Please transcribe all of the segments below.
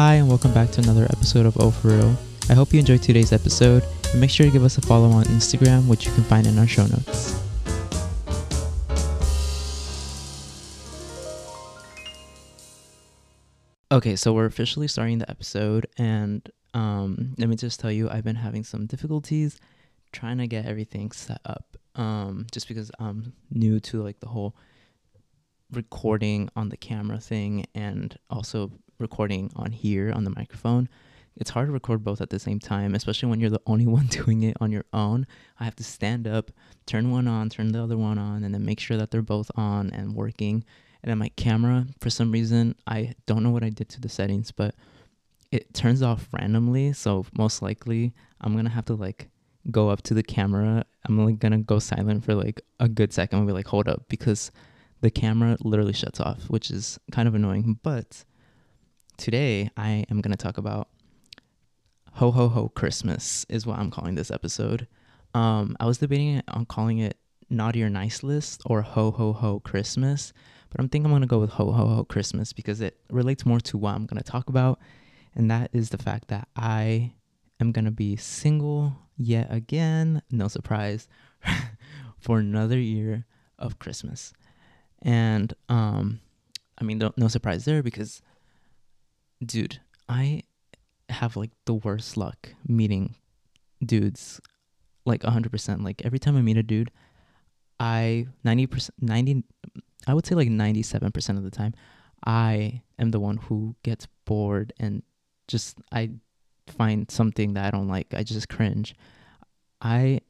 Hi, and welcome back to another episode of Oh For Real. I hope you enjoyed today's episode, and make sure to give us a follow on Instagram, which you can find in our show notes. Okay, so we're officially starting the episode, and um, let me just tell you, I've been having some difficulties trying to get everything set up. Um, just because I'm new to like the whole recording on the camera thing and also recording on here on the microphone. It's hard to record both at the same time, especially when you're the only one doing it on your own. I have to stand up, turn one on, turn the other one on, and then make sure that they're both on and working. And then my camera, for some reason, I don't know what I did to the settings, but it turns off randomly. So most likely, I'm gonna have to like go up to the camera. I'm like gonna go silent for like a good second. I'll be like, hold up, because the camera literally shuts off, which is kind of annoying. But today I am gonna talk about Ho Ho Ho Christmas is what I'm calling this episode. Um, I was debating on calling it Naughty or Nice List or Ho Ho Ho Christmas, but I'm thinking I'm gonna go with Ho Ho Ho Christmas because it relates more to what I'm gonna talk about, and that is the fact that I am gonna be single yet again, no surprise, for another year of Christmas. And um I mean no, no surprise there because dude, I have like the worst luck meeting dudes like 100% like every time I meet a dude I 90% 90 I would say like 97% of the time I am the one who gets bored and just I find something that I don't like. I just cringe. I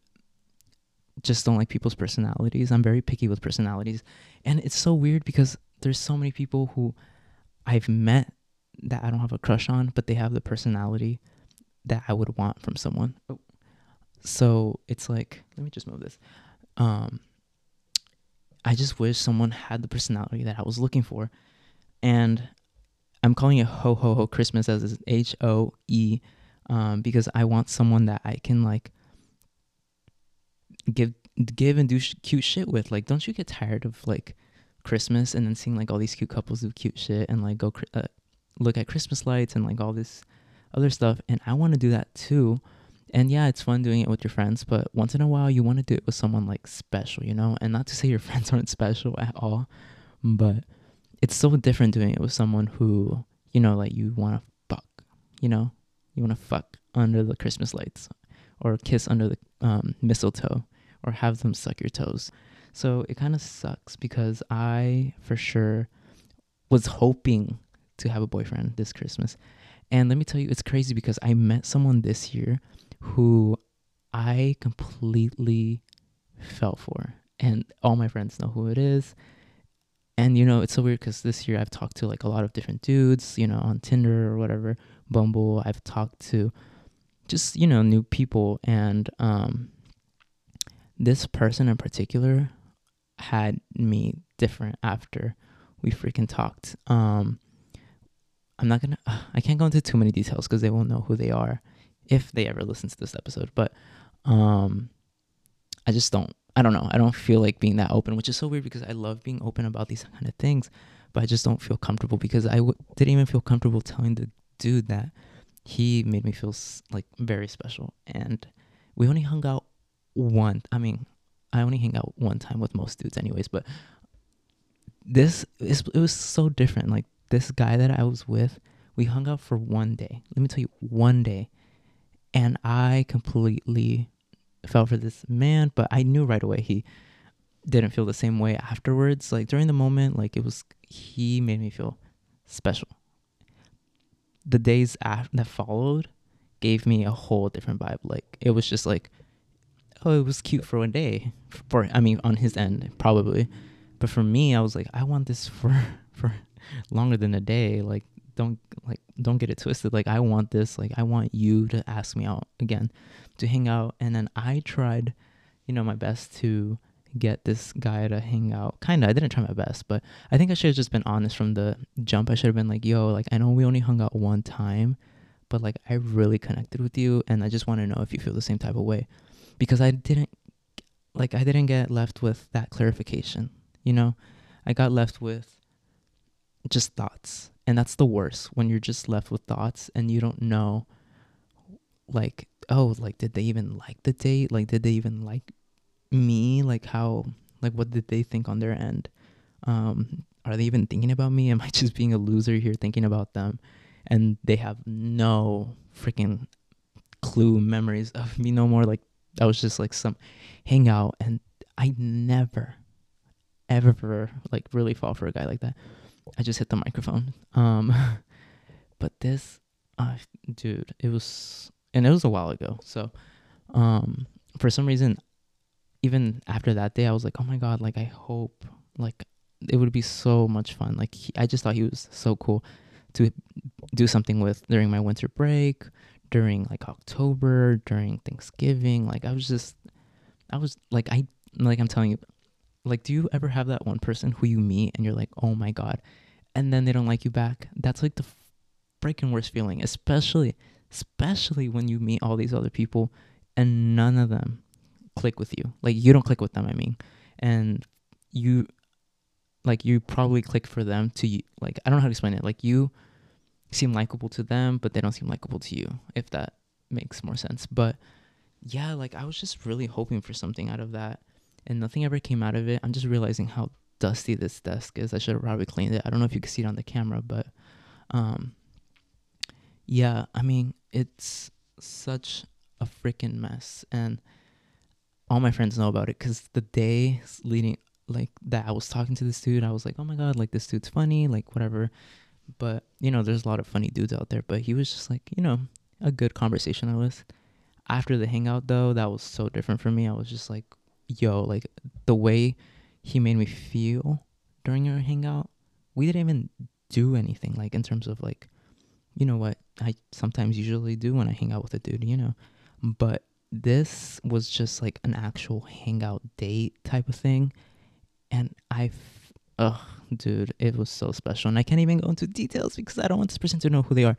just don't like people's personalities. I'm very picky with personalities. And it's so weird because there's so many people who I've met that I don't have a crush on, but they have the personality that I would want from someone. Oh. So it's like, let me just move this. Um, I just wish someone had the personality that I was looking for. And I'm calling it Ho Ho Ho Christmas as H O E um, because I want someone that I can like give give and do sh- cute shit with. Like, don't you get tired of like Christmas and then seeing like all these cute couples do cute shit and like go cr- uh, look at Christmas lights and like all this other stuff? And I want to do that too. And yeah, it's fun doing it with your friends, but once in a while, you want to do it with someone like special, you know? And not to say your friends aren't special at all, but it's so different doing it with someone who, you know, like you want to fuck, you know? You want to fuck under the Christmas lights or kiss under the um, mistletoe or have them suck your toes. So it kind of sucks because I, for sure, was hoping to have a boyfriend this Christmas. And let me tell you, it's crazy because I met someone this year who I completely fell for. And all my friends know who it is. And you know, it's so weird because this year I've talked to like a lot of different dudes, you know, on Tinder or whatever, Bumble. I've talked to just, you know, new people. And um, this person in particular had me different after we freaking talked. Um, I'm not gonna, I can't go into too many details because they won't know who they are if they ever listen to this episode. But um, I just don't. I don't know. I don't feel like being that open, which is so weird because I love being open about these kind of things, but I just don't feel comfortable because I w- didn't even feel comfortable telling the dude that he made me feel like very special. And we only hung out one. I mean, I only hang out one time with most dudes, anyways. But this is it was so different. Like this guy that I was with, we hung out for one day. Let me tell you, one day and I completely fell for this man, but I knew right away he didn't feel the same way afterwards. Like during the moment, like it was he made me feel special. The days after that followed gave me a whole different vibe. Like it was just like, oh, it was cute for one day. For I mean, on his end, probably, but for me, I was like, I want this for for longer than a day. Like don't like don't get it twisted. Like i want this like i want you to ask me out again to hang out. And then i tried you know my best to get this guy to hang out. Kind of i didn't try my best but i think i should have just been honest from the jump. I should have been like yo like i know we only hung out one time but like i really connected with you and i just want to know if you feel the same type of way. Because i didn't like i didn't get left with that clarification you know? I got left with just thoughts. And that's the worst when you're just left with thoughts and you don't know like oh like did they even like the date? Like did they even like me? Like how like what did they think on their end? Um are they even thinking about me? Am i just being a loser here thinking about them? And they have no freaking clue memories of me no more. Like that was just like some hangout. And i never ever like really fall for a guy like that i just hit the microphone. Um but this uh dude it was and it was a while ago. So um for some reason even after that day i was like oh my god like i hope like it would be so much fun. Like he, i just thought he was so cool to do something with during my winter break during like october during thanksgiving. Like i was just i was like i like i'm telling you like do you ever have that one person who you meet and you're like oh my god and then they don't like you back? That's like the freaking worst feeling especially especially when you meet all these other people and none of them click with you. Like you don't click with them i mean. And you like you probably click for them to like i don't know how to explain it. Like you seem likable to them but they don't seem likable to you if that makes more sense. But yeah like i was just really hoping for something out of that and nothing ever came out of it i'm just realizing how dusty this desk is i should have probably cleaned it i don't know if you can see it on the camera but um yeah i mean it's such a freaking mess and all my friends know about it because the day leading like that I was talking to this dude, I was like, oh my god, like this dude's funny, like whatever. But you know, there's a lot of funny dudes out there, but he was just like, you know, a good conversationalist. After the hangout though, that was so different for me. I was just like, yo, like the way he made me feel during our hangout, we didn't even do anything like in terms of like, you know what I sometimes usually do when I hang out with a dude, you know. But this was just like an actual hangout date type of thing and I, ugh, dude, it was so special, and I can't even go into details because I don't want this person to know who they are.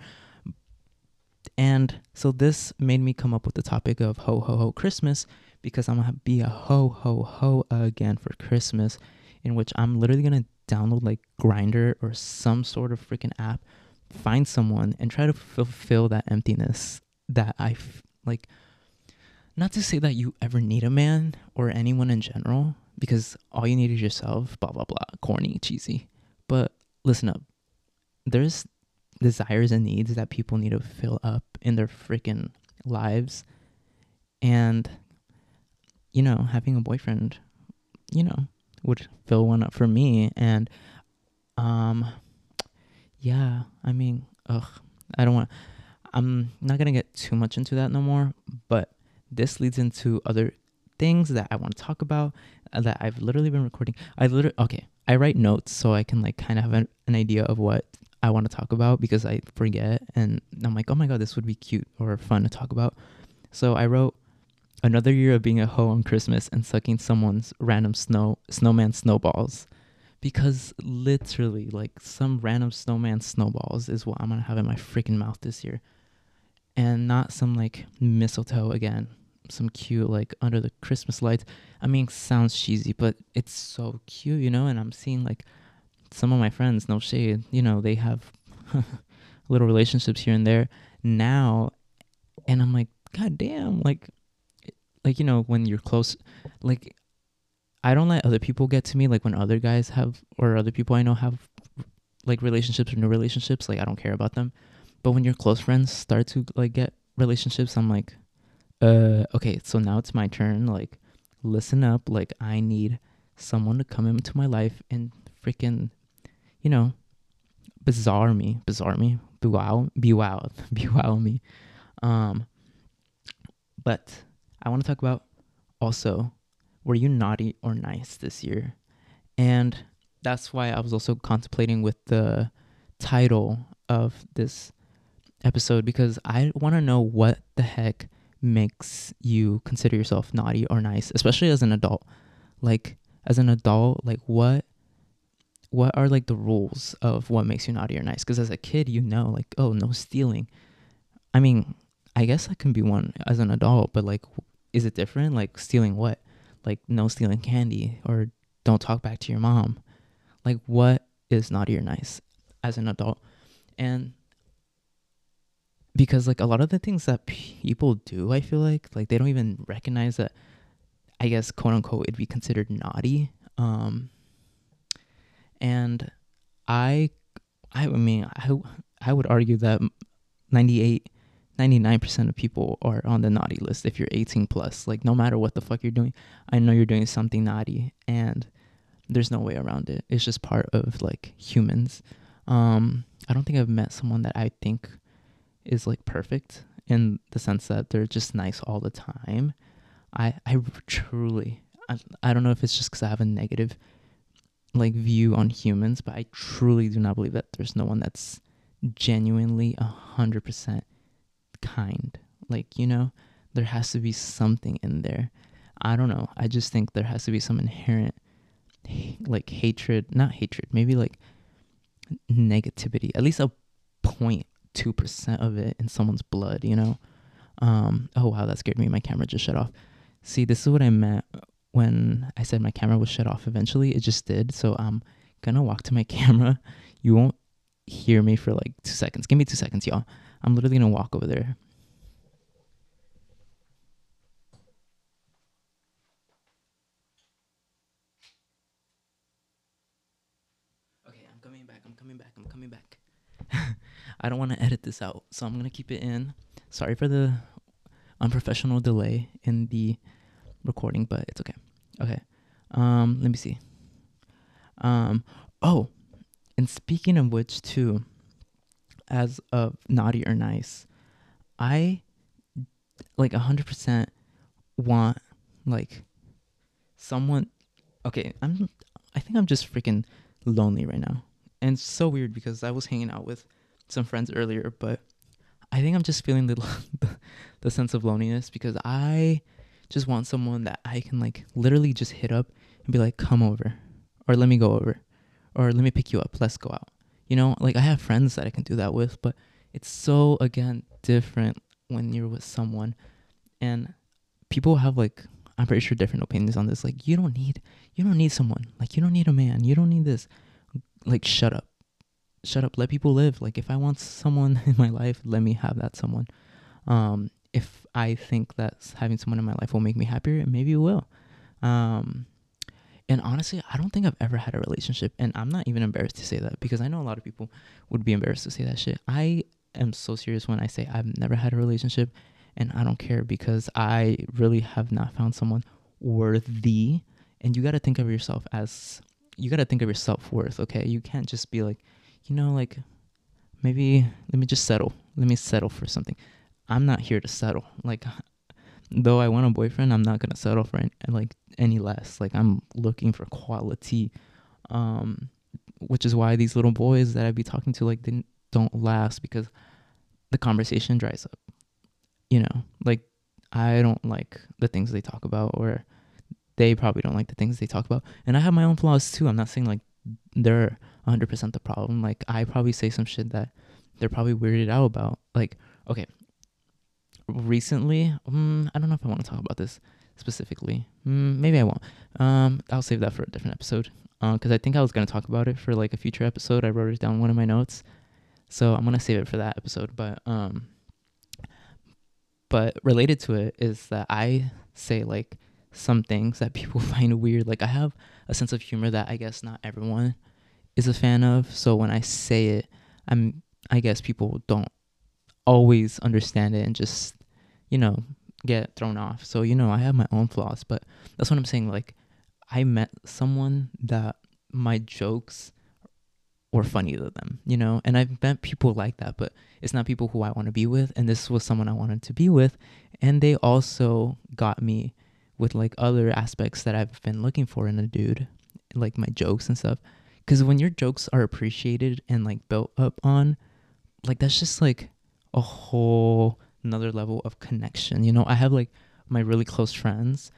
And so this made me come up with the topic of ho ho ho Christmas because I'm gonna be a ho ho ho again for Christmas, in which I'm literally gonna download like Grindr or some sort of freaking app, find someone and try to fulfill that emptiness that I like. Not to say that you ever need a man or anyone in general, because all you need is yourself, blah, blah, blah, corny, cheesy. But listen up. There's desires and needs that people need to fill up in their freaking lives. And, you know, having a boyfriend, you know, would fill one up for me. And, um, yeah, I mean, ugh, I don't want, I'm not going to get too much into that no more, but this leads into other things that I want to talk about uh, that I've literally been recording. I literally okay. I write notes so I can like kind of have an, an idea of what I want to talk about because I forget and I'm like, oh my god, this would be cute or fun to talk about. So I wrote another year of being a hoe on Christmas and sucking someone's random snow snowman snowballs. Because literally, like some random snowman snowballs is what I'm gonna have in my freaking mouth this year. And not some like mistletoe again some cute like under the Christmas lights. I mean, sounds cheesy, but it's so cute, you know. And I'm seeing like some of my friends, no shade, you know, they have little relationships here and there now, and I'm like, god damn, like, like you know, when you're close, like, I don't let other people get to me. Like when other guys have or other people I know have like relationships or new relationships, like I don't care about them. But when your close friends start to like get relationships, I'm like, uh okay so now it's my turn like listen up like i need someone to come into my life and freaking you know bizarre me bizarre me be wow be wow be wow me um but i want to talk about also were you naughty or nice this year and that's why i was also contemplating with the title of this episode because i want to know what the heck makes you consider yourself naughty or nice, especially as an adult. Like as an adult, like what what are like the rules of what makes you naughty or nice? Because as a kid, you know, like oh, no stealing. I mean, I guess that can be one as an adult, but like, is it different? Like stealing what? Like no stealing candy or don't talk back to your mom. Like what is naughty or nice as an adult? and because like a lot of the things that people do i feel like like they don't even recognize that i guess quote unquote it'd be considered naughty um and i i mean i i would argue that 98 99% of people are on the naughty list if you're 18 plus. Like no matter what the fuck you're doing i know you're doing something naughty and there's no way around it. It's just part of like humans. Um i don't think i've met someone that i think is like perfect in the sense that they're just nice all the time. I I truly I, I don't know if it's just because I have a negative like view on humans, but I truly do not believe that there's no one that's genuinely a hundred percent kind. Like you know, there has to be something in there. I don't know. I just think there has to be some inherent like hatred, not hatred, maybe like negativity, at least a point 2% of it in someone's blood, you know? Um, oh, wow, that scared me. My camera just shut off. See, this is what I meant when I said my camera was shut off eventually. It just did. So I'm gonna walk to my camera. You won't hear me for like two seconds. Give me two seconds, y'all. I'm literally gonna walk over there. Okay, I'm coming back. I'm coming back. I'm coming back. I don't want to edit this out, so I'm gonna keep it in. Sorry for the unprofessional delay in the recording, but it's okay. Okay. Um, let me see. Um, oh, and speaking of which, too, as of naughty or nice, I like a hundred percent want like someone. Okay, I'm. I think I'm just freaking lonely right now, and it's so weird because I was hanging out with some friends earlier, but I think I'm just feeling the, the, the sense of loneliness because I just want someone that I can like literally just hit up and be like, "Come over," or "Let me go over," or "Let me pick you up. Let's go out." You know, like I have friends that I can do that with, but it's so again different when you're with someone, and people have like I'm pretty sure different opinions on this. Like you don't need you don't need someone. Like you don't need a man. You don't need this. Like shut up shut up let people live like if i want someone in my life let me have that someone um if i think that having someone in my life will make me happier maybe it will um and honestly i don't think i've ever had a relationship and i'm not even embarrassed to say that because i know a lot of people would be embarrassed to say that shit i am so serious when i say i've never had a relationship and i don't care because i really have not found someone worthy and you got to think of yourself as you got to think of your self-worth okay you can't just be like you know, like maybe let me just settle. Let me settle for something. I'm not here to settle. Like though I want a boyfriend, I'm not gonna settle for any, like any less. Like I'm looking for quality. Um which is why these little boys that I be talking to like they don't last because the conversation dries up. You know, like I don't like the things they talk about or they probably don't like the things they talk about. And I have my own flaws too. I'm not saying like they're 100% the problem. Like I probably say some shit that they're probably weirded out about. Like, okay, recently, um, I don't know if I want to talk about this specifically. Mm, maybe I won't. Um, I'll save that for a different episode. Uh, cause I think I was gonna talk about it for like a future episode. I wrote it down one of my notes, so I'm gonna save it for that episode. But um, but related to it is that I say like some things that people find weird. Like I have a sense of humor that I guess not everyone is a fan of. So when I say it, I'm I guess people don't always understand it and just you know get thrown off. So you know I have my own flaws, but that's what I'm saying. Like I met someone that my jokes were funny to them, you know, and I've met people like that, but it's not people who I want to be with. And this was someone I wanted to be with, and they also got me with like other aspects that I've been looking for in a dude, like my jokes and stuff. Because when your jokes are appreciated and like built up on, like that's just like a whole another level of connection. You know, I have like my really close friends,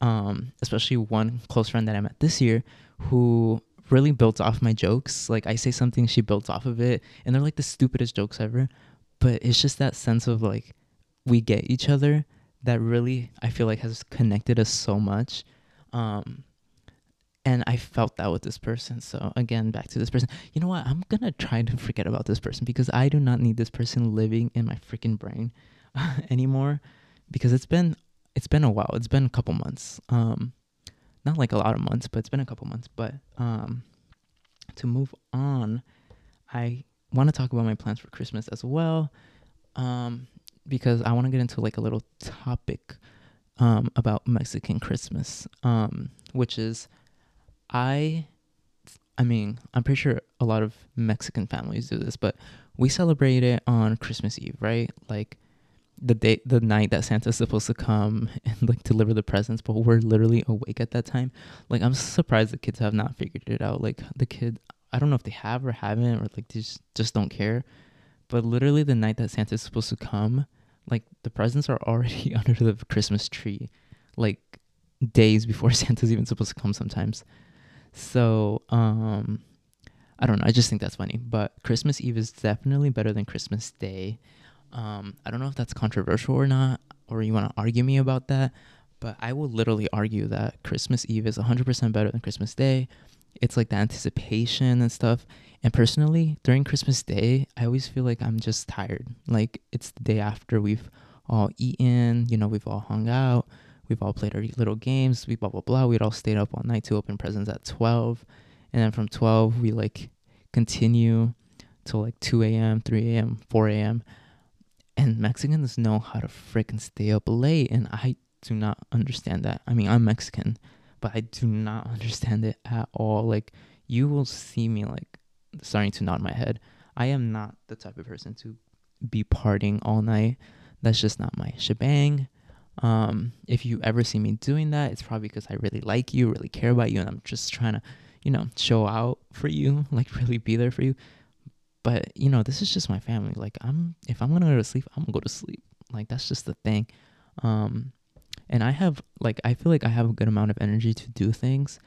um, especially one close friend that I met this year who really built off my jokes. Like I say something, she builds off of it, and they're like the stupidest jokes ever. But it's just that sense of like we get each other that really I feel like has connected us so much. Um, and I felt that with this person. So again, back to this person. You know what? I'm gonna try to forget about this person because I do not need this person living in my freaking brain anymore. Because it's been it's been a while. It's been a couple months. Um, not like a lot of months, but it's been a couple months. But um, to move on, I want to talk about my plans for Christmas as well. Um, because I want to get into like a little topic um, about Mexican Christmas, um, which is I, I mean, I'm pretty sure a lot of Mexican families do this, but we celebrate it on Christmas Eve, right? Like the day, the night that Santa's supposed to come and like deliver the presents, but we're literally awake at that time. Like I'm surprised the kids have not figured it out. Like the kid, I don't know if they have or haven't, or like they just just don't care. But literally the night that Santa's supposed to come, like the presents are already under the Christmas tree, like days before Santa's even supposed to come sometimes. So, um I don't know, I just think that's funny. But Christmas Eve is definitely better than Christmas Day. Um I don't know if that's controversial or not or you want to argue me about that, but I will literally argue that Christmas Eve is 100% better than Christmas Day. It's like the anticipation and stuff. And personally, during Christmas Day, I always feel like I'm just tired. Like it's the day after we've all eaten, you know, we've all hung out, we've all played our little games, we blah blah blah. We'd all stayed up all night to open presents at twelve. And then from twelve we like continue till like two AM, three AM, four AM. And Mexicans know how to freaking stay up late and I do not understand that. I mean I'm Mexican, but I do not understand it at all. Like you will see me like starting to nod my head. I am not the type of person to be partying all night. That's just not my shebang. Um, if you ever see me doing that, it's probably because I really like you, really care about you, and I'm just trying to, you know, show out for you, like really be there for you. But you know, this is just my family. Like I'm, if I'm gonna go to sleep, I'm gonna go to sleep. Like that's just the thing. Um, and I have like I feel like I have a good amount of energy to do things,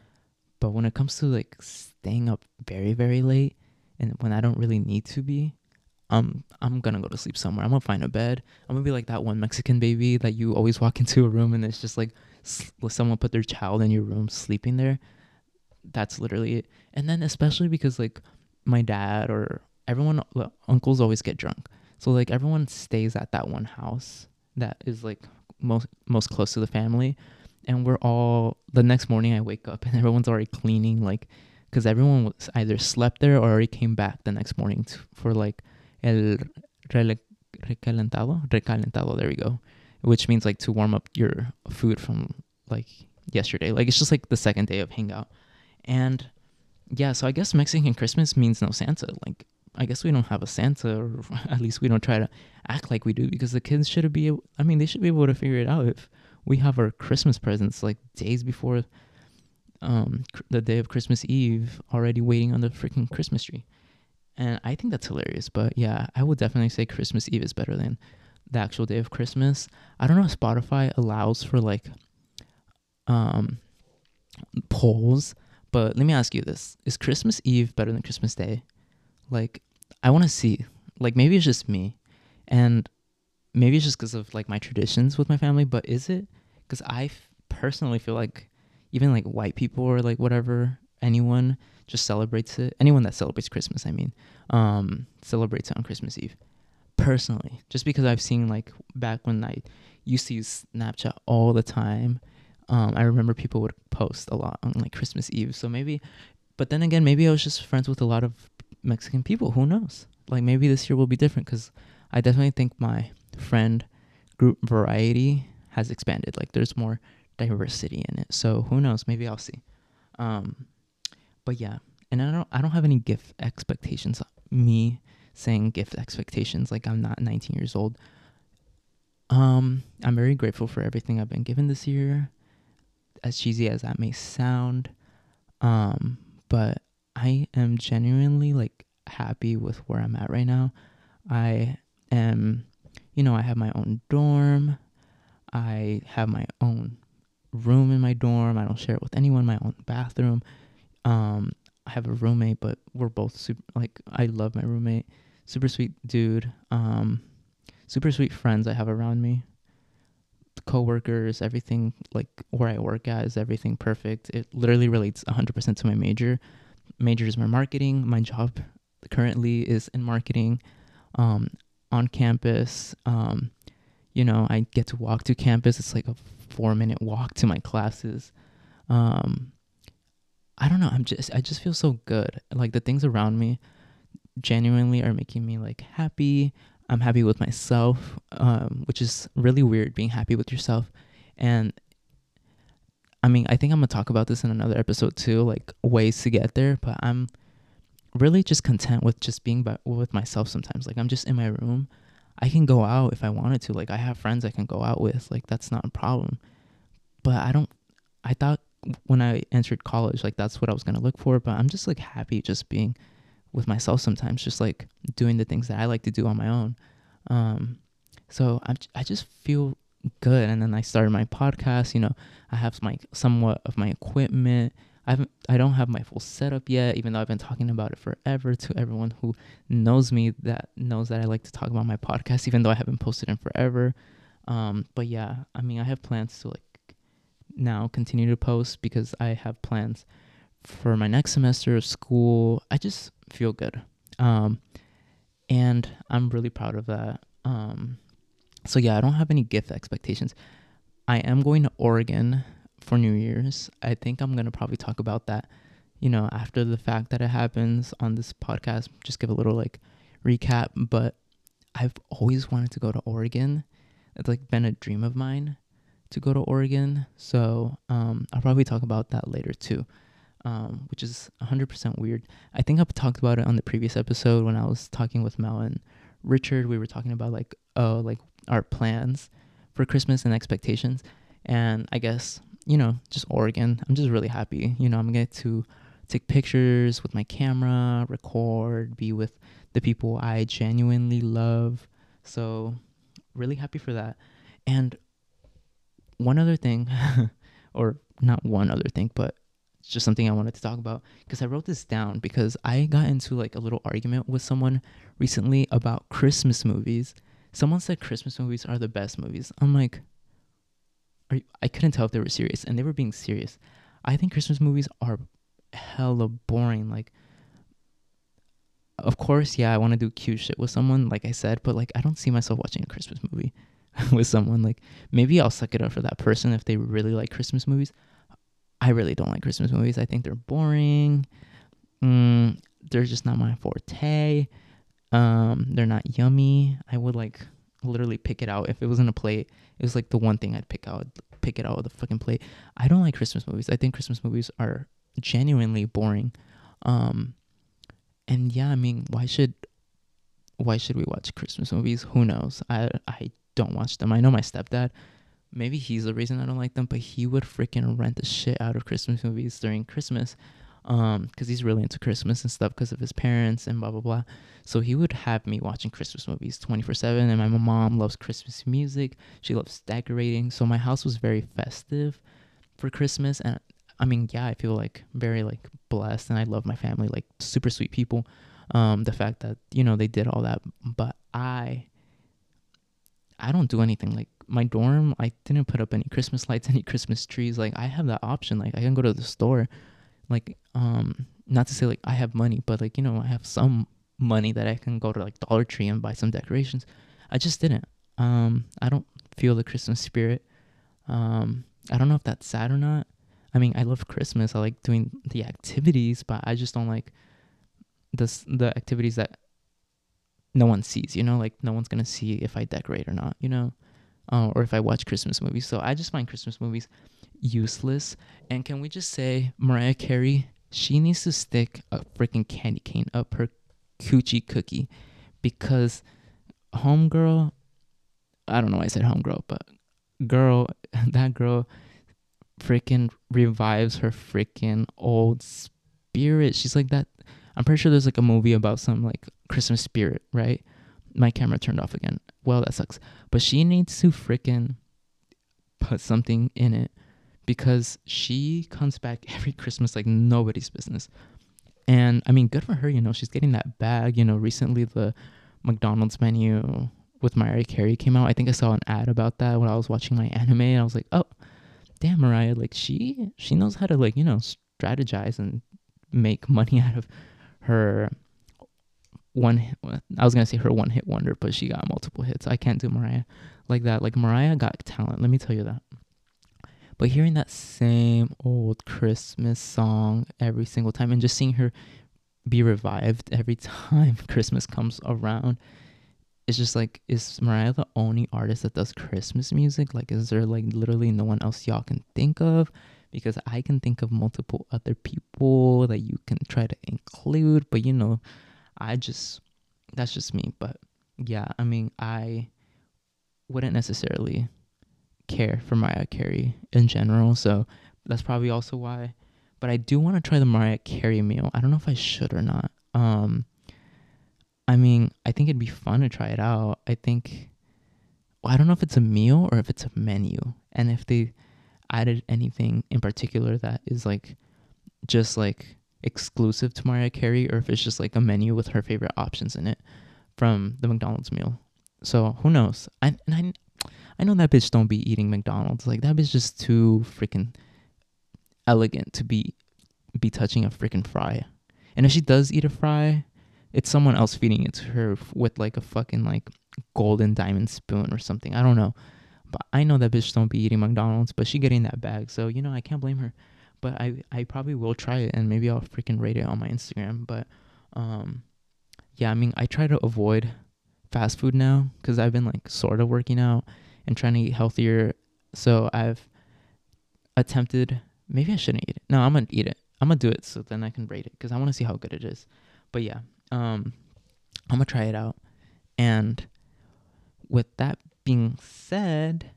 but when it comes to like staying up very very late, and when I don't really need to be, um, I'm gonna go to sleep somewhere. I'm gonna find a bed. I'm gonna be like that one Mexican baby that you always walk into a room and it's just like someone put their child in your room sleeping there. That's literally it. And then especially because like my dad or everyone, uncles always get drunk. So like everyone stays at that one house that is like most most close to the family, and we're all the next morning I wake up and everyone's already cleaning like because everyone was either slept there or already came back the next morning to, for like el recalentado, recalentado. There we go, which means like to warm up your food from like yesterday. Like it's just like the second day of hangout, and yeah. So I guess Mexican Christmas means no Santa. Like I guess we don't have a Santa, or at least we don't try to act like we do because the kids should be. Able, I mean, they should be able to figure it out if we have our Christmas presents like days before um, the day of Christmas Eve already waiting on the freaking Christmas tree. And I think that's hilarious. But yeah, I would definitely say Christmas Eve is better than the actual day of Christmas. I don't know if Spotify allows for like um polls, but let me ask you this. Is Christmas Eve better than Christmas Day? Like I want to see. Like maybe it's just me and maybe it's just cuz of like my traditions with my family, but is it cuz I f- personally feel like even like white people or like whatever anyone just celebrates it. Anyone that celebrates Christmas, I mean, um, celebrates it on Christmas Eve. Personally, just because I've seen like back when I used to use Snapchat all the time, um, I remember people would post a lot on like Christmas Eve. So maybe, but then again, maybe I was just friends with a lot of Mexican people. Who knows? Like maybe this year will be different because I definitely think my friend group variety has expanded. Like there's more diversity in it. So who knows? Maybe I'll see. Um, but yeah, and I don't I don't have any gift expectations. Me saying gift expectations like I'm not 19 years old. Um, I'm very grateful for everything I've been given this year, as cheesy as that may sound. Um, but I am genuinely like happy with where I'm at right now. I am, you know, I have my own dorm. I have my own room in my dorm. I don't share it with anyone. My own bathroom. Um, I have a roommate, but we're both super. Like I love my roommate. Super sweet dude. Um, super sweet friends I have around me. coworkers, everything like where I work at is everything perfect. It literally relates 100% to my major. Major is my marketing. My job currently is in marketing um, on campus. Um, you know, I get to walk to campus. It's like a four minute walk to my classes. Um, I don't know. I'm just, I just feel so good. Like the things around me genuinely are making me like happy. I'm happy with myself, um, which is really weird being happy with yourself. And I mean, I think I'm gonna talk about this in another episode too, like ways to get there. But I'm really just content with just being by, with myself sometimes. Like I'm just in my room. I can go out if I wanted to. Like I have friends I can go out with. Like that's not a problem. But I don't. I thought when I entered college, like that's what I was gonna look for. But I'm just like happy just being with myself sometimes, just like doing the things that I like to do on my own. Um, so I I just feel good. And then I started my podcast. You know, I have my somewhat of my equipment. I haven't I don't have my full setup yet, even though I've been talking about it forever to everyone who knows me that knows that I like to talk about my podcast, even though I haven't posted in forever. Um, but yeah, I mean I have plans to like now continue to post because I have plans for my next semester of school. I just feel good. Um, and I'm really proud of that. Um, so yeah, I don't have any gift expectations. I am going to Oregon for New Year's. I think I'm gonna probably talk about that, you know, after the fact that it happens on this podcast. Just give a little like recap. But I've always wanted to go to Oregon. It's like been a dream of mine to go to Oregon. So um, I'll probably talk about that later too um, which is 100% weird. I think I've talked about it on the previous episode when I was talking with Mel and Richard. We were talking about like, oh, like our plans for Christmas and expectations. And I guess, you know, just Oregon. I'm just really happy. You know, I'm going to take pictures with my camera, record, be with the people I genuinely love. So, really happy for that. And one other thing, or not one other thing, but it's just something I wanted to talk about because I wrote this down because I got into like a little argument with someone recently about Christmas movies. Someone said Christmas movies are the best movies. I'm like, you, I couldn't tell if they were serious, and they were being serious. I think Christmas movies are hella boring. Like, of course, yeah, I want to do cute shit with someone, like I said, but like I don't see myself watching a Christmas movie with someone. Like, maybe I'll suck it up for that person if they really like Christmas movies. I really don't like Christmas movies. I think they're boring. Mm, they're just not my forte. Um, they're not yummy. I would like literally pick it out if it was in a plate. It was like the one thing I'd pick out, pick it out of the fucking plate. I don't like Christmas movies. I think Christmas movies are genuinely boring. Um, and yeah, I mean, why should why should we watch Christmas movies? Who knows? I I don't watch them. I know my stepdad maybe he's the reason I don't like them, but he would freaking rent the shit out of Christmas movies during Christmas. Um, because he's really into Christmas and stuff because of his parents and blah blah blah. So he would have me watching Christmas movies 24 7. And my mom loves Christmas music. She loves decorating. So my house was very festive for Christmas. And I mean, yeah, I feel like very like blessed and I love my family, like super sweet people. Um, the fact that, you know, they did all that. But I I don't do anything like my dorm, I didn't put up any Christmas lights, any Christmas trees. Like I have that option. Like I can go to the store. Like um not to say like I have money, but like, you know, I have some money that I can go to like Dollar Tree and buy some decorations. I just didn't. Um I don't feel the Christmas spirit. Um I don't know if that's sad or not. I mean, I love Christmas. I like doing the activities, but I just don't like the the activities that no one sees, you know, like no one's to see if I decorate or not, you know uh, or if I watch Christmas movies. So I just find Christmas movies useless. And can we just say Mariah Carey, she needs to stick a freaking candy cane up her coochie cookie because homegirl, I don't know why I said homegirl, but girl, that girl freaking revives her freaking old spirit. She's like that. I'm pretty sure there's like a movie about some like Christmas spirit, right? My camera turned off again well, that sucks. But she needs to freaking put something in it because she comes back every Christmas like nobody's business. And I mean, good for her, you know, she's getting that bag. You know, recently the McDonald's menu with Mariah Carey came out. I think I saw an ad about that when I was watching my anime, and I was like, oh, damn, Mariah, like she she knows how to like you know strategize and make money out of her one I was gonna say her one hit wonder, but she got multiple hits. I can't do Mariah like that. Like Mariah got talent, let me tell you that. But hearing that same old Christmas song every single time and just seeing her be revived every time Christmas comes around, it's just like, is Mariah the only artist that does Christmas music? Like, is there like literally no one else y'all can think of? Because I can think of multiple other people that you can try to include, but you know, I just, that's just me. But yeah, I mean, I wouldn't necessarily care for Mariah Carey in general, so that's probably also why. But I do want to try the Mariah Carey meal. I don't know if I should or not. Um, I mean, I think it'd be fun to try it out. I think well, I don't know if it's a meal or if it's a menu, and if they added anything in particular that is like just like exclusive to Mariah Carey, or if it's just like a menu with her favorite options in it from the McDonald's meal. So who knows? I and I I know that bitch don't be eating McDonald's. Like that bitch just too freaking elegant to be be touching a freaking fry. And if she does eat a fry, it's someone else feeding it to her with like a fucking like golden diamond spoon or something. I don't know. But I know that bitch don't be eating McDonald's, but she getting that bag. So, you know, I can't blame her. But I I probably will try it and maybe I'll freaking rate it on my Instagram. But um yeah, I mean, I try to avoid fast food now cuz I've been like sort of working out and trying to eat healthier. So I've attempted. Maybe I shouldn't eat it. No, I'm gonna eat it. I'm gonna do it so then I can rate it because I want to see how good it is. But yeah, um, I'm gonna try it out. And with that being said,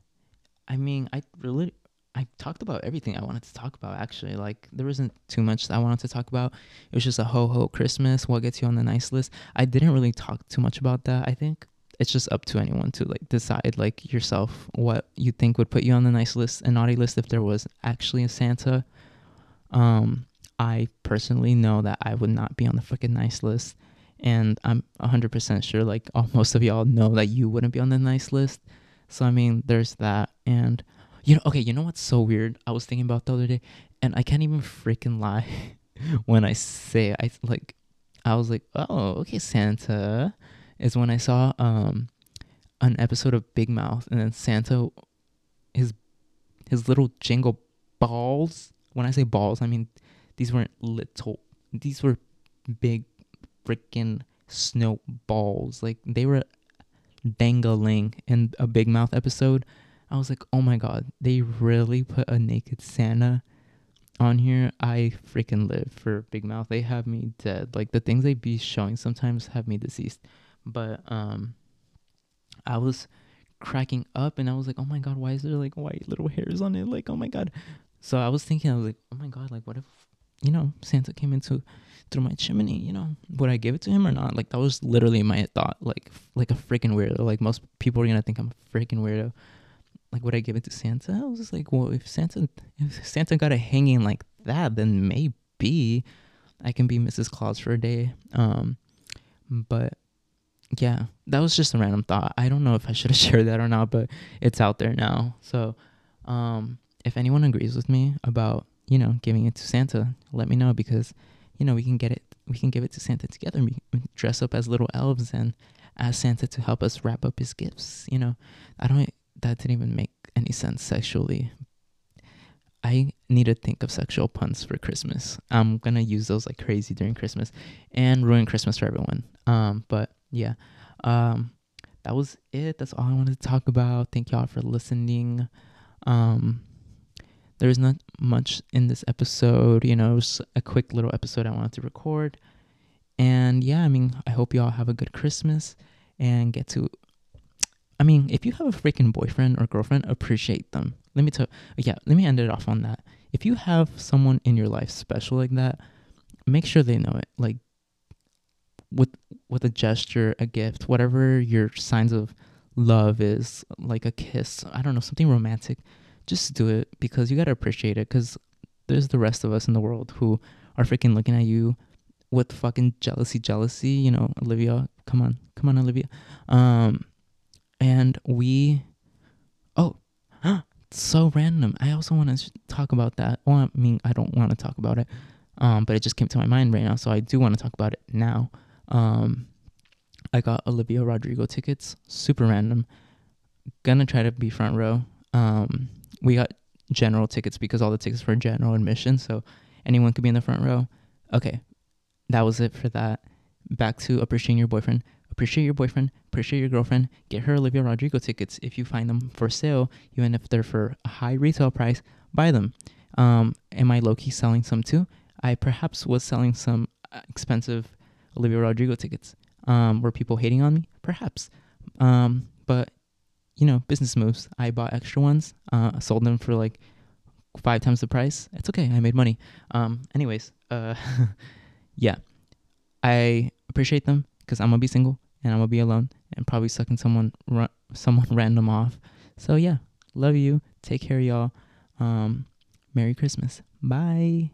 I mean, I really I talked about everything I wanted to talk about actually. Like there wasn't too much I wanted to talk about. It was just a ho ho Christmas, what gets you on the nice list. I didn't really talk too much about that. I think it's just up to anyone to like decide like yourself what you think would put you on the nice list and naughty list if there was actually a Santa. Um, I personally know that I would not be on the fucking nice list, and I'm 100% sure like all, most of y'all know that you wouldn't be on the nice list. So I mean, there's that, and you know, okay, you know what's so weird? I was thinking about the other day, and I can't even freaking lie when I say I like, I was like, oh, okay, Santa is when I saw um an episode of Big Mouth and then Santa his his little jingle balls. When I say balls, I mean these weren't little these were big freaking snowballs. Like they were dangling in a Big Mouth episode. I was like, oh my god, they really put a naked Santa on here. I freaking live for Big Mouth. They have me dead. Like the things they be showing sometimes have me deceased. But um, I was cracking up and I was like, oh my god, why is there like white little hairs on it? Like, oh my god. So I was thinking, I was like, oh my god, like what if you know Santa came into through my chimney? You know, would I give it to him or not? Like that was literally my thought. Like like a freaking weirdo. Like most people are gonna think I'm a freaking weirdo. Like would I give it to Santa? I was just like, well, if Santa if Santa got a hanging like that, then maybe I can be Mrs. Claus for a day. Um, but yeah, that was just a random thought. I don't know if I should have shared that or not, but it's out there now. So, um, if anyone agrees with me about you know giving it to Santa, let me know because you know we can get it. We can give it to Santa together. We dress up as little elves and ask Santa to help us wrap up his gifts. You know, I don't. That didn't even make any sense sexually. I need to think of sexual puns for Christmas. I'm gonna use those like crazy during Christmas and ruin Christmas for everyone. Um, but yeah. Um, that was it. That's all I wanted to talk about. Thank y'all for listening. Um, there's not much in this episode. You know, it was a quick little episode I wanted to record. And yeah, I mean, I hope y'all have a good Christmas and get to. I mean, if you have a freaking boyfriend or girlfriend, appreciate them. Let me tell. Yeah, let me end it off on that. If you have someone in your life special like that, make sure they know it. Like, with with a gesture, a gift, whatever your signs of love is, like a kiss, I don't know, something romantic, just do it because you got to appreciate it cuz there's the rest of us in the world who are freaking looking at you with fucking jealousy, jealousy, you know, Olivia, come on. Come on, Olivia. Um and we, oh, so random. I also want to talk about that. Well, I mean, I don't want to talk about it, um, but it just came to my mind right now, so I do want to talk about it now. Um, I got Olivia Rodrigo tickets, super random. Gonna try to be front row. Um, we got general tickets because all the tickets were general admission, so anyone could be in the front row. Okay, that was it for that. Back to appreciating your boyfriend. Appreciate your boyfriend, appreciate your girlfriend, get her Olivia Rodrigo tickets. If you find them for sale, even if they're for a high retail price, buy them. Um, am I low key selling some too? I perhaps was selling some uh, expensive Olivia Rodrigo tickets. Um, were people hating on me? Perhaps. Um, but you know, business moves. I bought extra ones, uh, sold them for like five times the price. It's okay. I made money. Um, anyways, uh, yeah, I appreciate them because I'm gonna be single and I'm gonna be alone and probably sucking someone ra- someone random off. So yeah, love you. Take care, y'all. Um, Merry Christmas. Bye.